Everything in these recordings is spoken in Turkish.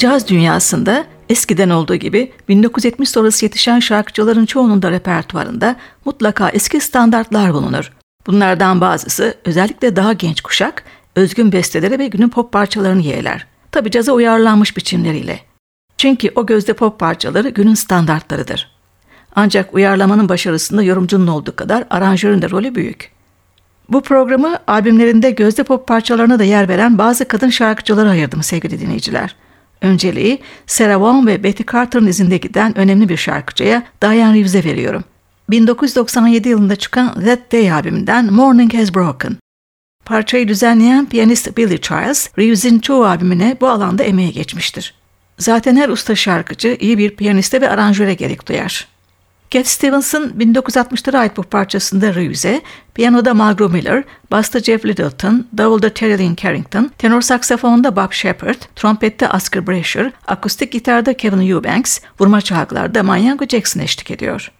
Caz dünyasında eskiden olduğu gibi 1970 sonrası yetişen şarkıcıların çoğunun da repertuarında mutlaka eski standartlar bulunur. Bunlardan bazısı özellikle daha genç kuşak özgün besteleri ve günün pop parçalarını yeğler. Tabi caza uyarlanmış biçimleriyle. Çünkü o gözde pop parçaları günün standartlarıdır. Ancak uyarlamanın başarısında yorumcunun olduğu kadar aranjörün de rolü büyük. Bu programı albümlerinde gözde pop parçalarına da yer veren bazı kadın şarkıcılara ayırdım sevgili dinleyiciler. Önceliği Sarah Vaughan ve Betty Carter'ın izinde giden önemli bir şarkıcıya Diane Reeves'e veriyorum. 1997 yılında çıkan That Day albümünden Morning Has Broken. Parçayı düzenleyen piyanist Billy Childs, Reeves'in çoğu albümüne bu alanda emeği geçmiştir. Zaten her usta şarkıcı iyi bir piyaniste ve aranjöre gerek duyar. Cat Stevens'ın 1960'lara ait bu parçasında Reeves'e, piyanoda Margot Miller, basta Jeff Littleton, davulda Terry Carrington, tenor saksafonda Bob Shepard, trompette Oscar Brasher, akustik gitarda Kevin Eubanks, vurma çalgılarda Manyango Jackson eşlik ediyor.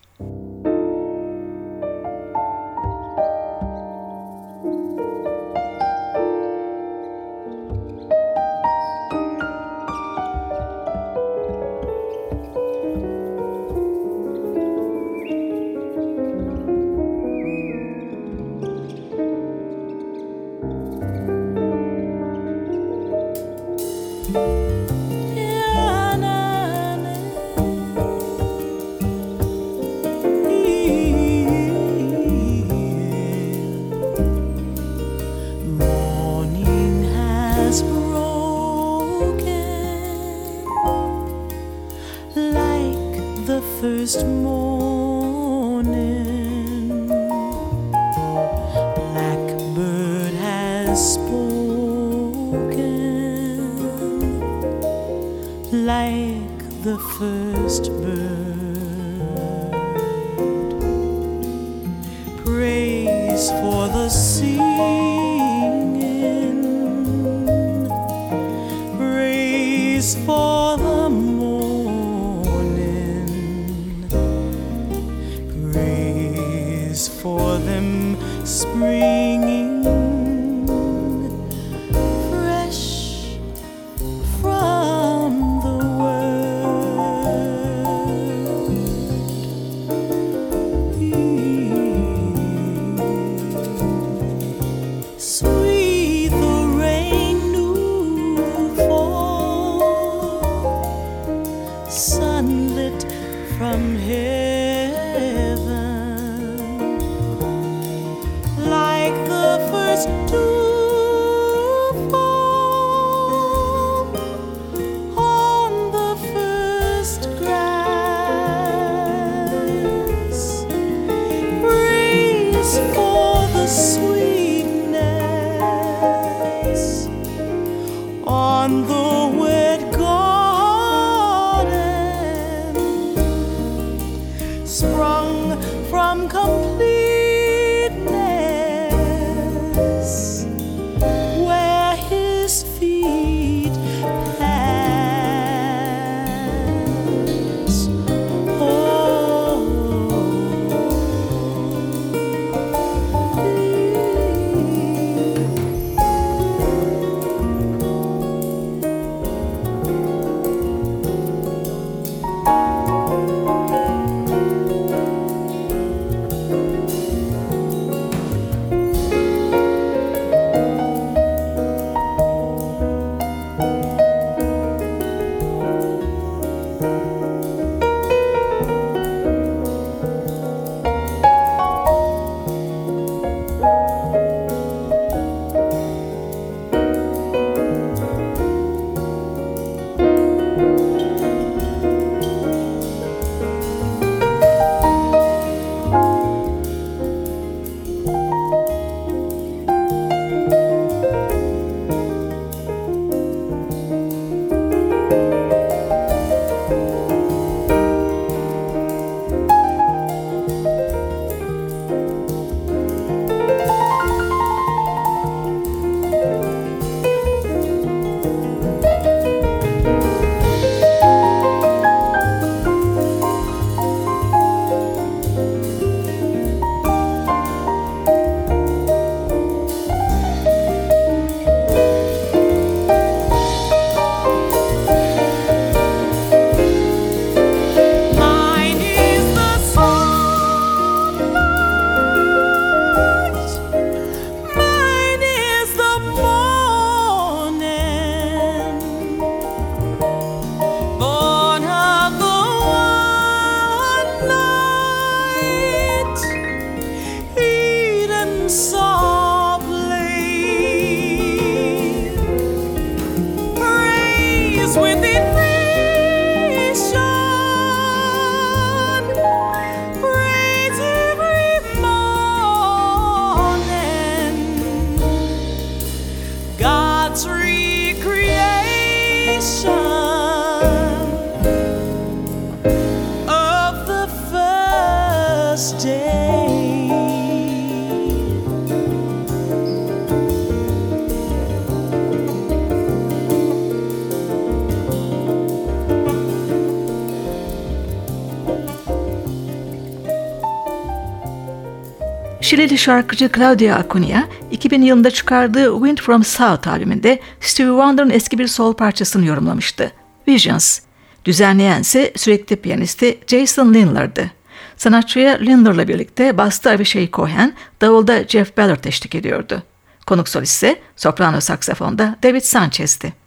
Şileli şarkıcı Claudia Acuna, 2000 yılında çıkardığı Wind From South albümünde Stevie Wonder'ın eski bir sol parçasını yorumlamıştı, Visions. Düzenleyen ise sürekli piyanisti Jason Lindler'dı. Sanatçıya Lindler'la birlikte bastı Avishai Cohen, davulda Jeff Ballard eşlik ediyordu. Konuk solist ise soprano saksafonda David Sanchez'di.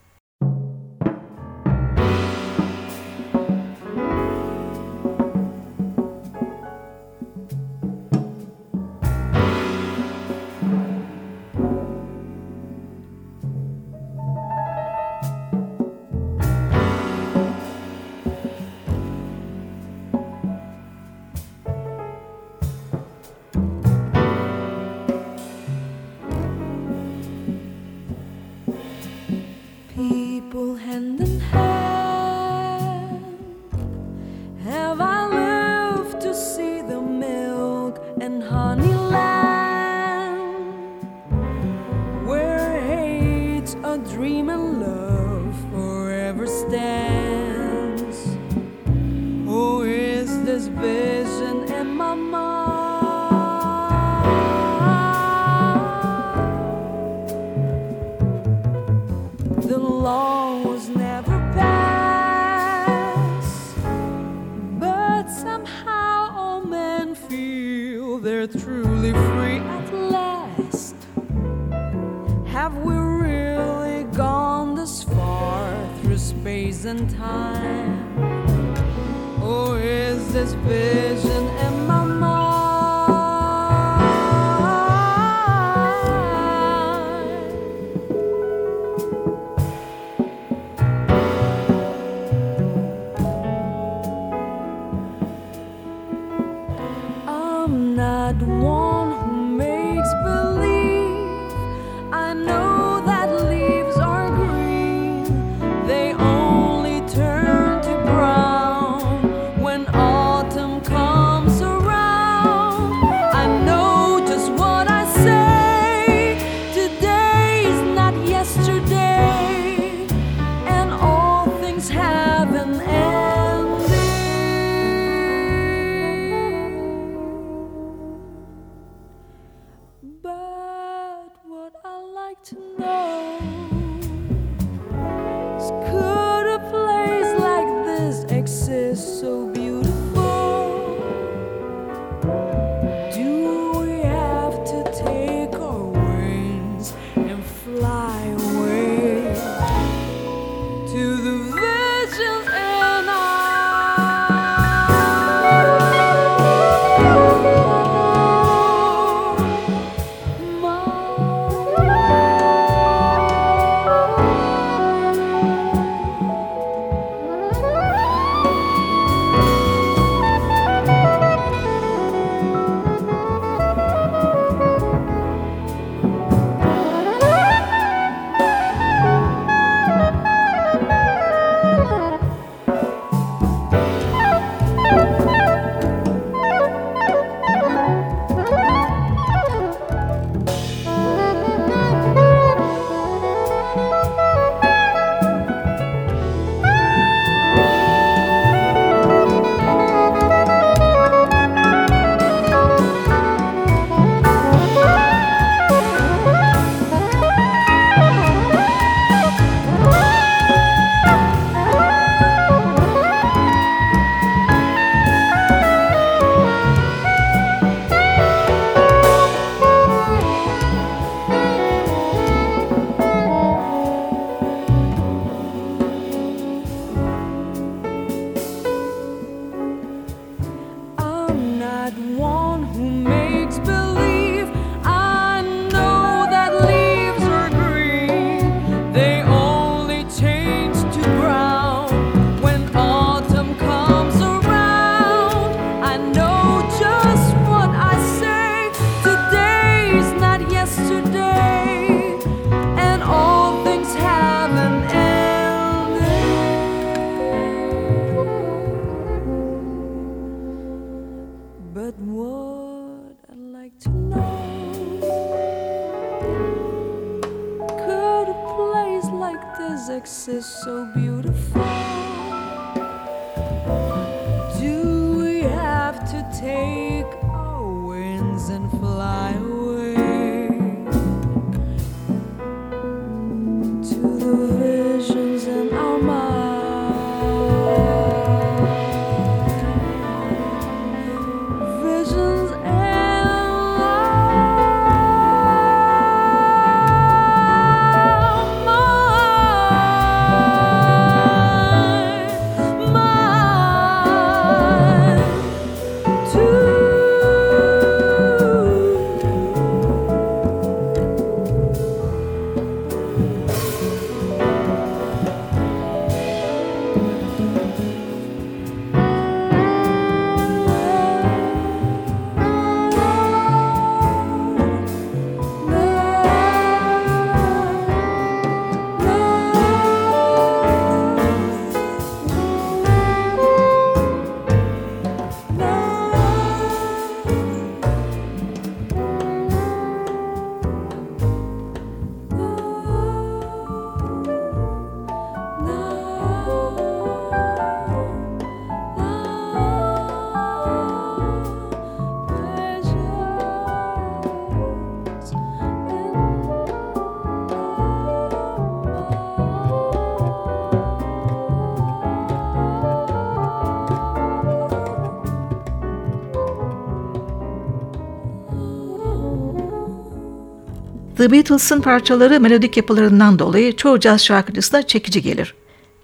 The Beatles'ın parçaları melodik yapılarından dolayı çoğu caz şarkıcısına çekici gelir.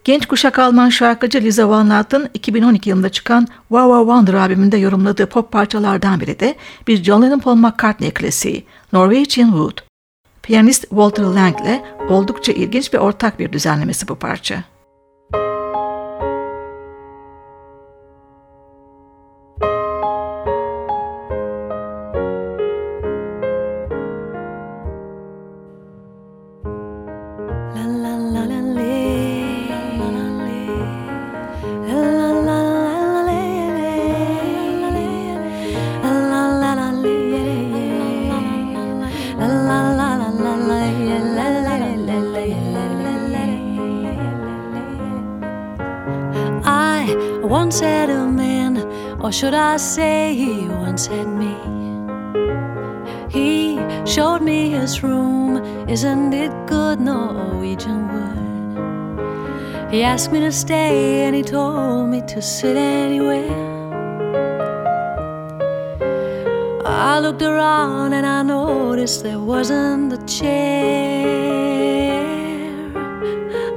Genç kuşak Alman şarkıcı Lisa Van Lat'ın 2012 yılında çıkan Wow Wow Wonder albümünde yorumladığı pop parçalardan biri de bir John Lennon Paul McCartney klasiği Norwegian Wood. Piyanist Walter Lang ile oldukça ilginç ve ortak bir düzenlemesi bu parça. Once had a man, or should I say, he once had me. He showed me his room. Isn't it good Norwegian wood? He asked me to stay and he told me to sit anywhere. I looked around and I noticed there wasn't a chair.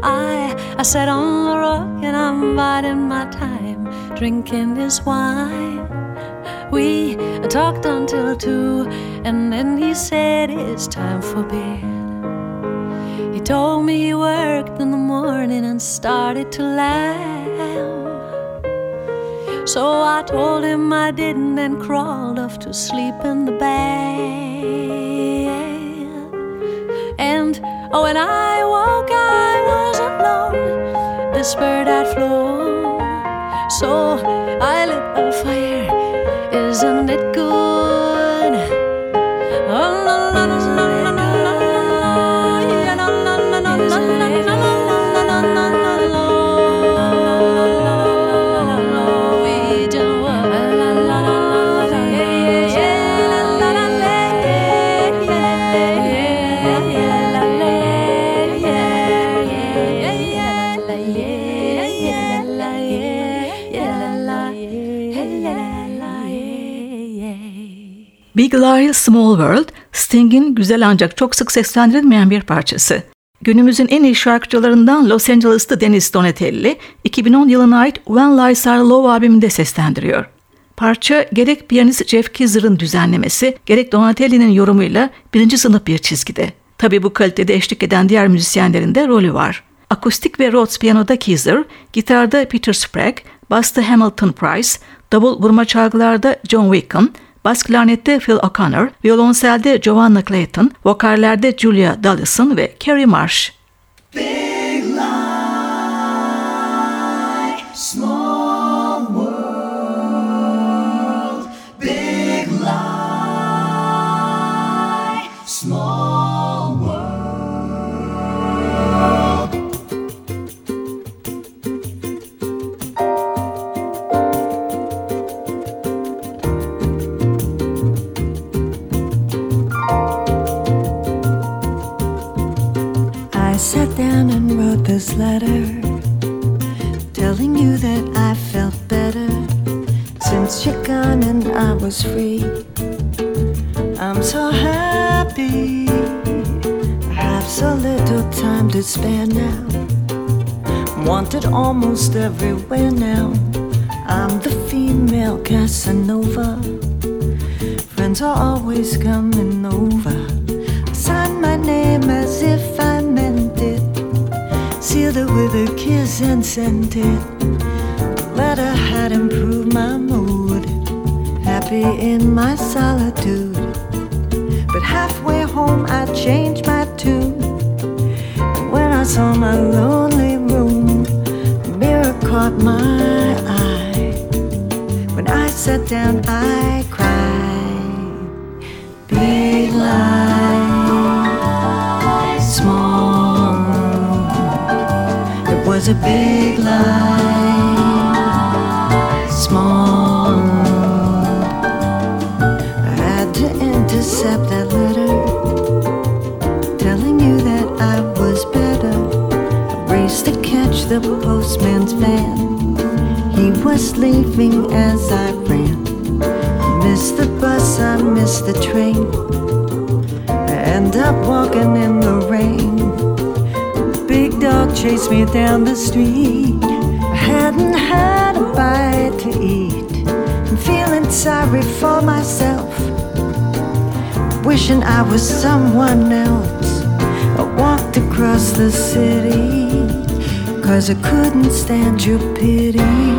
I I sat on the rock and I'm biding my time, drinking his wine. We talked until two, and then he said it's time for bed. He told me he worked in the morning and started to laugh. So I told him I didn't and crawled off to sleep in the bed. And oh, when I woke, I was alone. This bird had flown. So I lit a fire. Small World, Sting'in güzel ancak çok sık seslendirilmeyen bir parçası. Günümüzün en iyi şarkıcılarından Los Angeles'ta Dennis Donatelli, 2010 yılına ait When Lies Are Low albümünde seslendiriyor. Parça gerek piyanist Jeff Kizer'ın düzenlemesi, gerek Donatelli'nin yorumuyla birinci sınıf bir çizgide. Tabi bu kalitede eşlik eden diğer müzisyenlerin de rolü var. Akustik ve Rhodes piyanoda Kizer, gitarda Peter Sprague, basta Hamilton Price, davul vurma çalgılarda John Wicken, bas klarnette Phil O'Connor, violonselde Giovanna Clayton, vokallerde Julia Dallison ve Carrie Marsh. I this letter, telling you that I felt better since you're gone and I was free. I'm so happy, I have so little time to spare now. Wanted almost everywhere now. I'm the female Casanova. Friends are always coming over. With a kiss and sent it. Letter had improved my mood. Happy in my solitude. But halfway home, I changed my tune. When I saw my lonely room, the mirror caught my eye. When I sat down, I a big lie, small. I had to intercept that letter, telling you that I was better. I raced to catch the postman's van. He was leaving as I ran. I missed the bus, I missed the train. I end up walking in the rain. Chased me down the street. I hadn't had a bite to eat. I'm feeling sorry for myself. Wishing I was someone else. I walked across the city. Cause I couldn't stand your pity.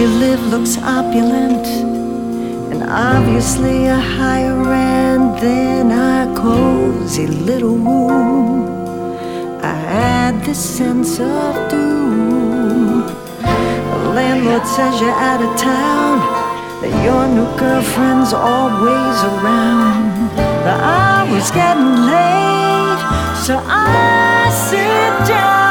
You live looks opulent, and obviously a higher end than our cozy little room. I had this sense of doom. The landlord says you're out of town, that your new girlfriend's always around. The hour's getting late, so I sit down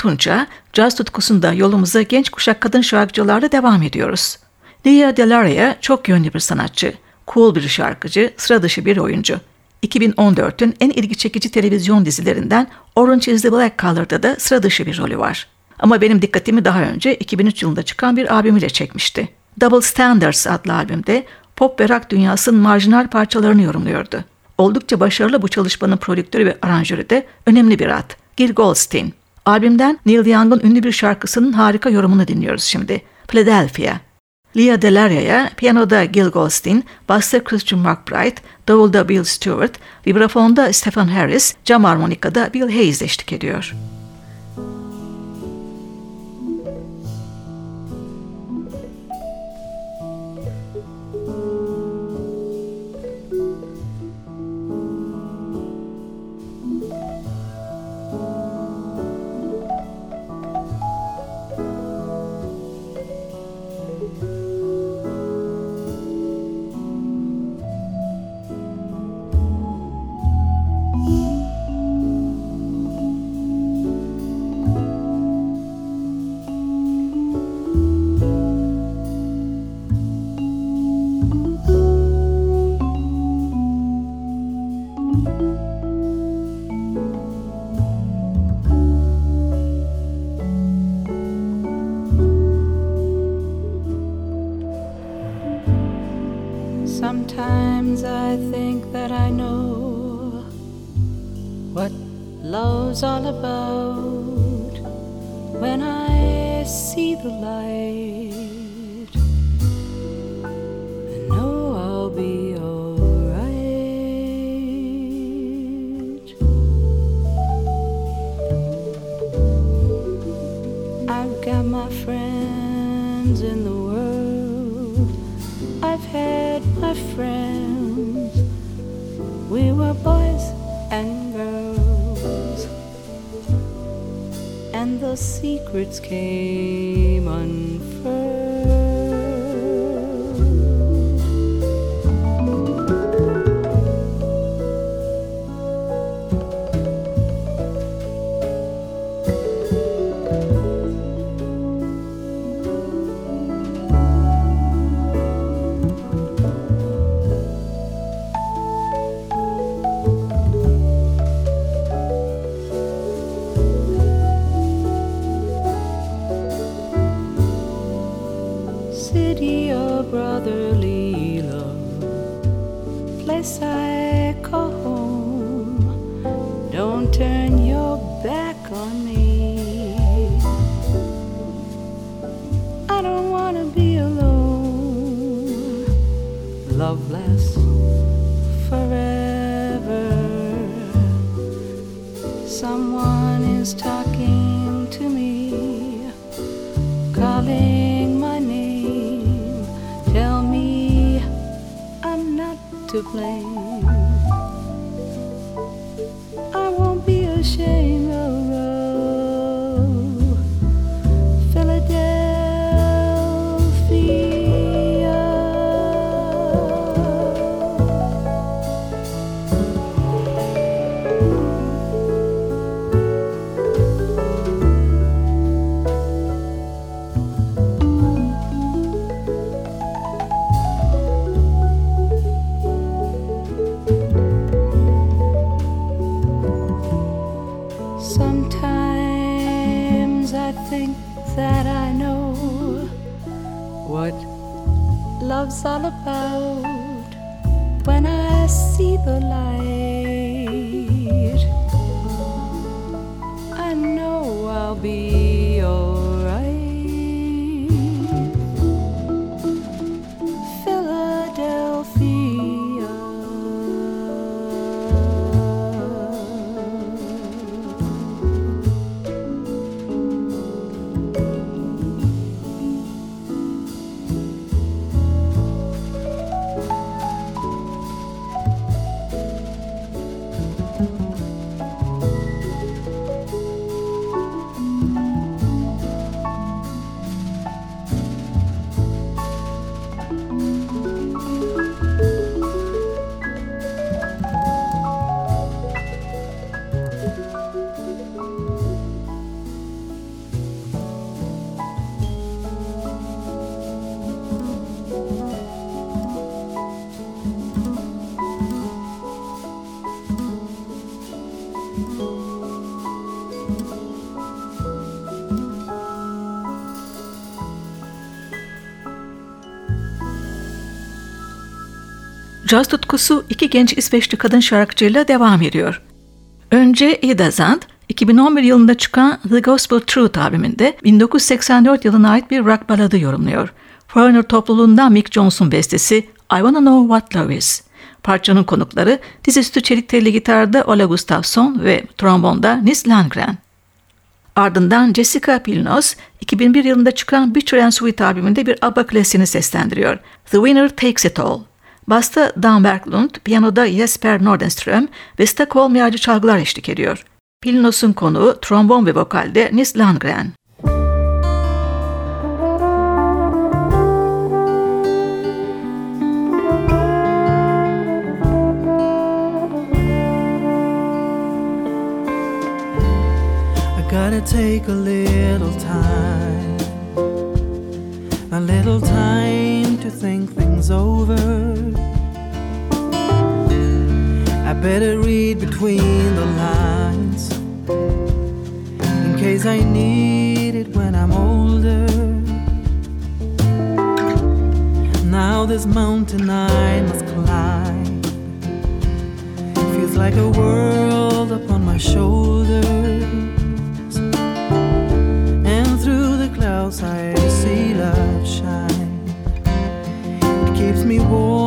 Tunça, caz tutkusunda yolumuza genç kuşak kadın şarkıcılarla devam ediyoruz. Lia Delaria çok yönlü bir sanatçı, cool bir şarkıcı, sıra dışı bir oyuncu. 2014'ün en ilgi çekici televizyon dizilerinden Orange is the Black Color'da da sıra dışı bir rolü var. Ama benim dikkatimi daha önce 2003 yılında çıkan bir albümüyle çekmişti. Double Standards adlı albümde pop ve rock dünyasının marjinal parçalarını yorumluyordu. Oldukça başarılı bu çalışmanın prodüktörü ve aranjörü de önemli bir ad. Gil Goldstein. Albümden Neil Young'un ünlü bir şarkısının harika yorumunu dinliyoruz şimdi. Philadelphia. Lia Delaria'ya piyanoda Gil Goldstein, basta Christian McBride, davulda Bill Stewart, vibrafonda Stephen Harris, cam armonikada Bill Hayes eşlik ediyor. Sometimes I've had my friends. We were boys and girls. And the secrets came unfurled. place. Caz tutkusu iki genç İsveçli kadın şarkıcıyla devam ediyor. Önce Ida Zand, 2011 yılında çıkan The Gospel Truth albümünde 1984 yılına ait bir rock baladı yorumluyor. Foreigner topluluğundan Mick Jones'un bestesi I Wanna Know What Love Is. Parçanın konukları dizüstü çelik telli gitarda Ola Gustafsson ve trombonda Nils Landgren. Ardından Jessica Pilnos, 2001 yılında çıkan Bitter and Sweet albümünde bir ABBA klasiğini seslendiriyor. The Winner Takes It All. Basta Dan Berglund, piyanoda Jesper Nordenström ve Stockholm yağcı çalgılar eşlik ediyor. Pilnos'un konuğu trombon ve vokalde Nils Landgren. take a little time, a little time to think things over. I better read between the lines in case I need it when I'm older. Now, this mountain I must climb feels like a world upon my shoulders. And through the clouds, I see love shine war.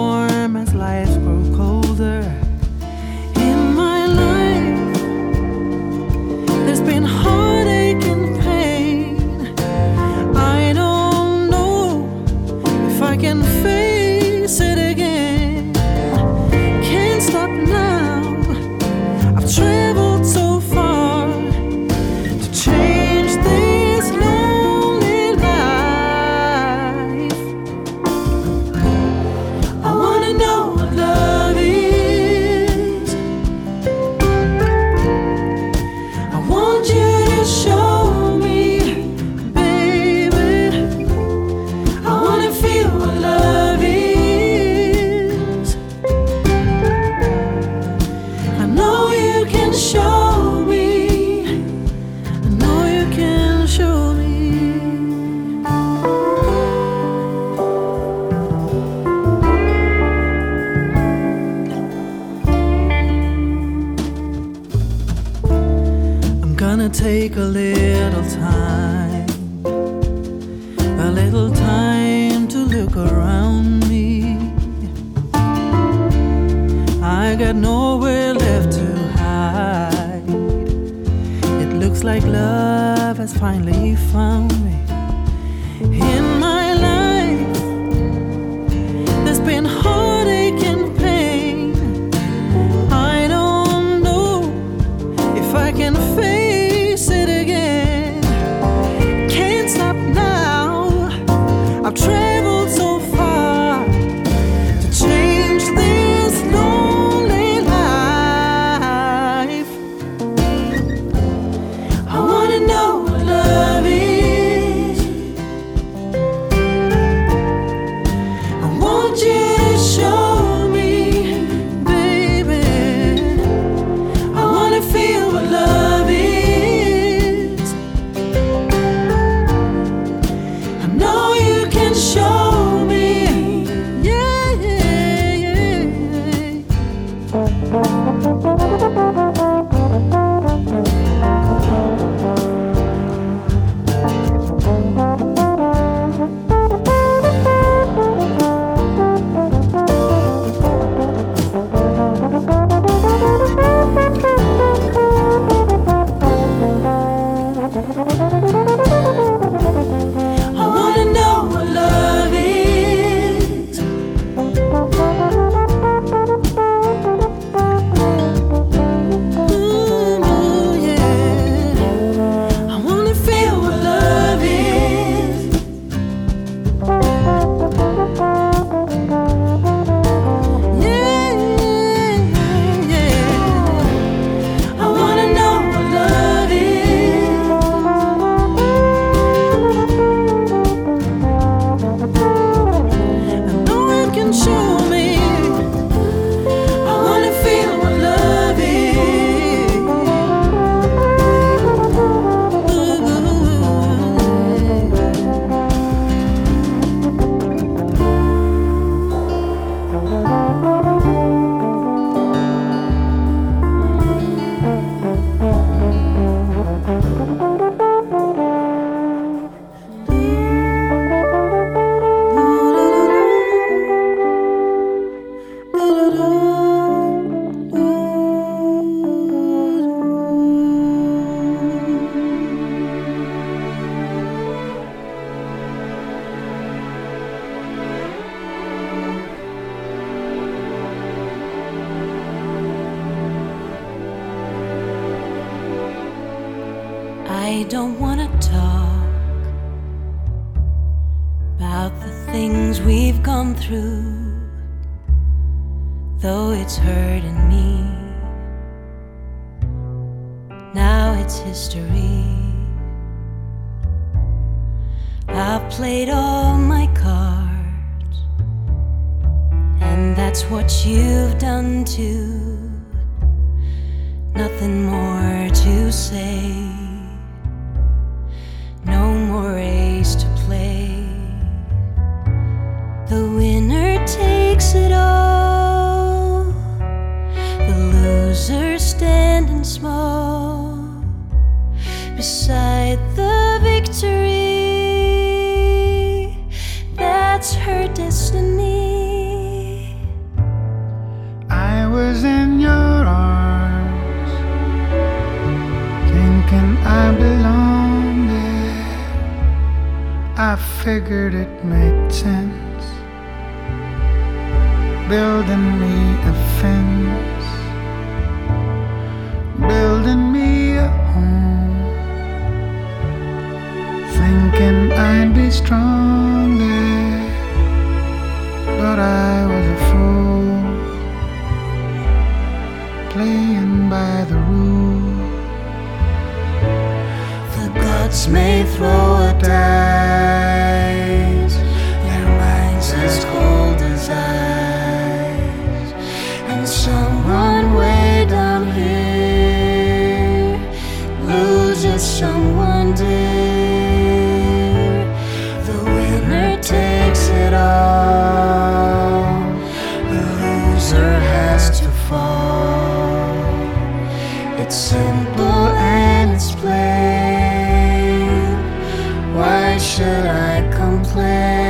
Loser standing small beside the victory. That's her destiny. I was in your arms, thinking I belonged there. I figured it made sense, building me a fence, I'd be strong there, but I was a fool playing by the rules. The gods may throw a dice, Why should I complain?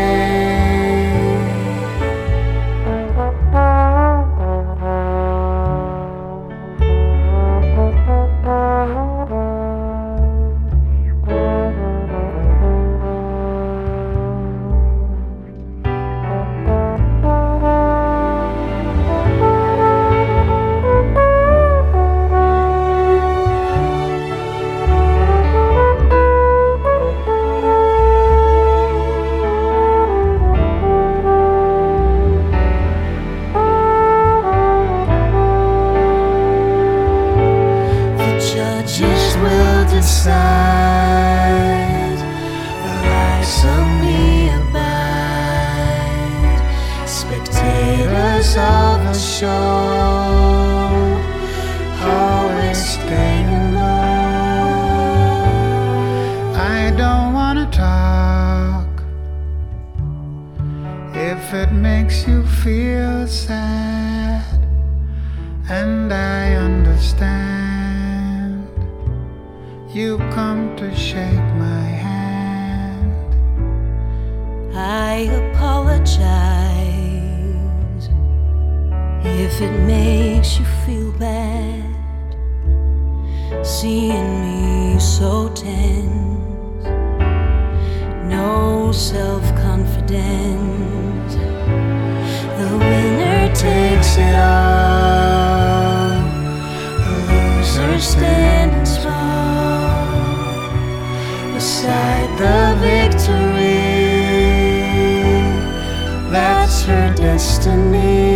It makes you feel bad seeing me so tense, no self confidence. The winner takes it all, the loser standing small beside the victory. That's her destiny.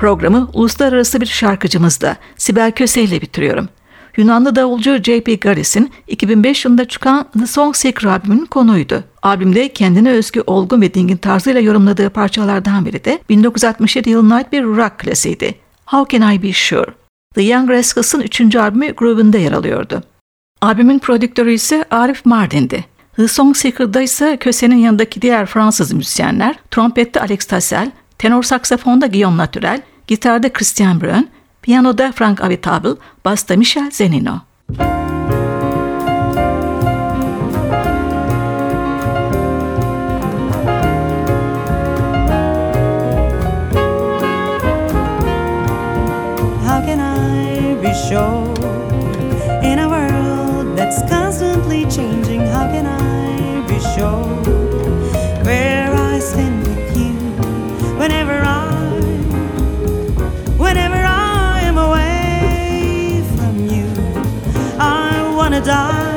Programı uluslararası bir şarkıcımızla Sibel Köse ile bitiriyorum. Yunanlı davulcu J.P. Garris'in 2005 yılında çıkan The Song Seeker albümünün konuydu. Albümde kendine özgü olgun ve dingin tarzıyla yorumladığı parçalardan biri de 1967 yılına ait bir rock klasiydi. How Can I Be Sure? The Young Rascals'ın 3. albümü grubunda yer alıyordu. Albümün prodüktörü ise Arif Mardin'di. The Song Seeker'da ise Köse'nin yanındaki diğer Fransız müzisyenler, trompette Alex Tassel, tenor saksafonda Guillaume Naturel, gitarda Christian Brön, piyanoda Frank Avitabel, basta Michel Zenino. How can I be sure in a world that's constantly changing? How can I be sure? die.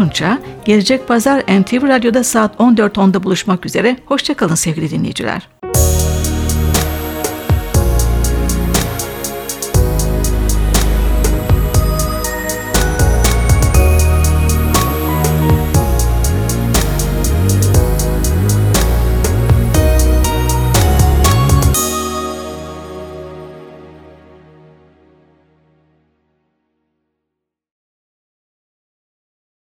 Tunça. Gelecek pazar NTV Radyo'da saat 14.10'da buluşmak üzere. Hoşçakalın sevgili dinleyiciler.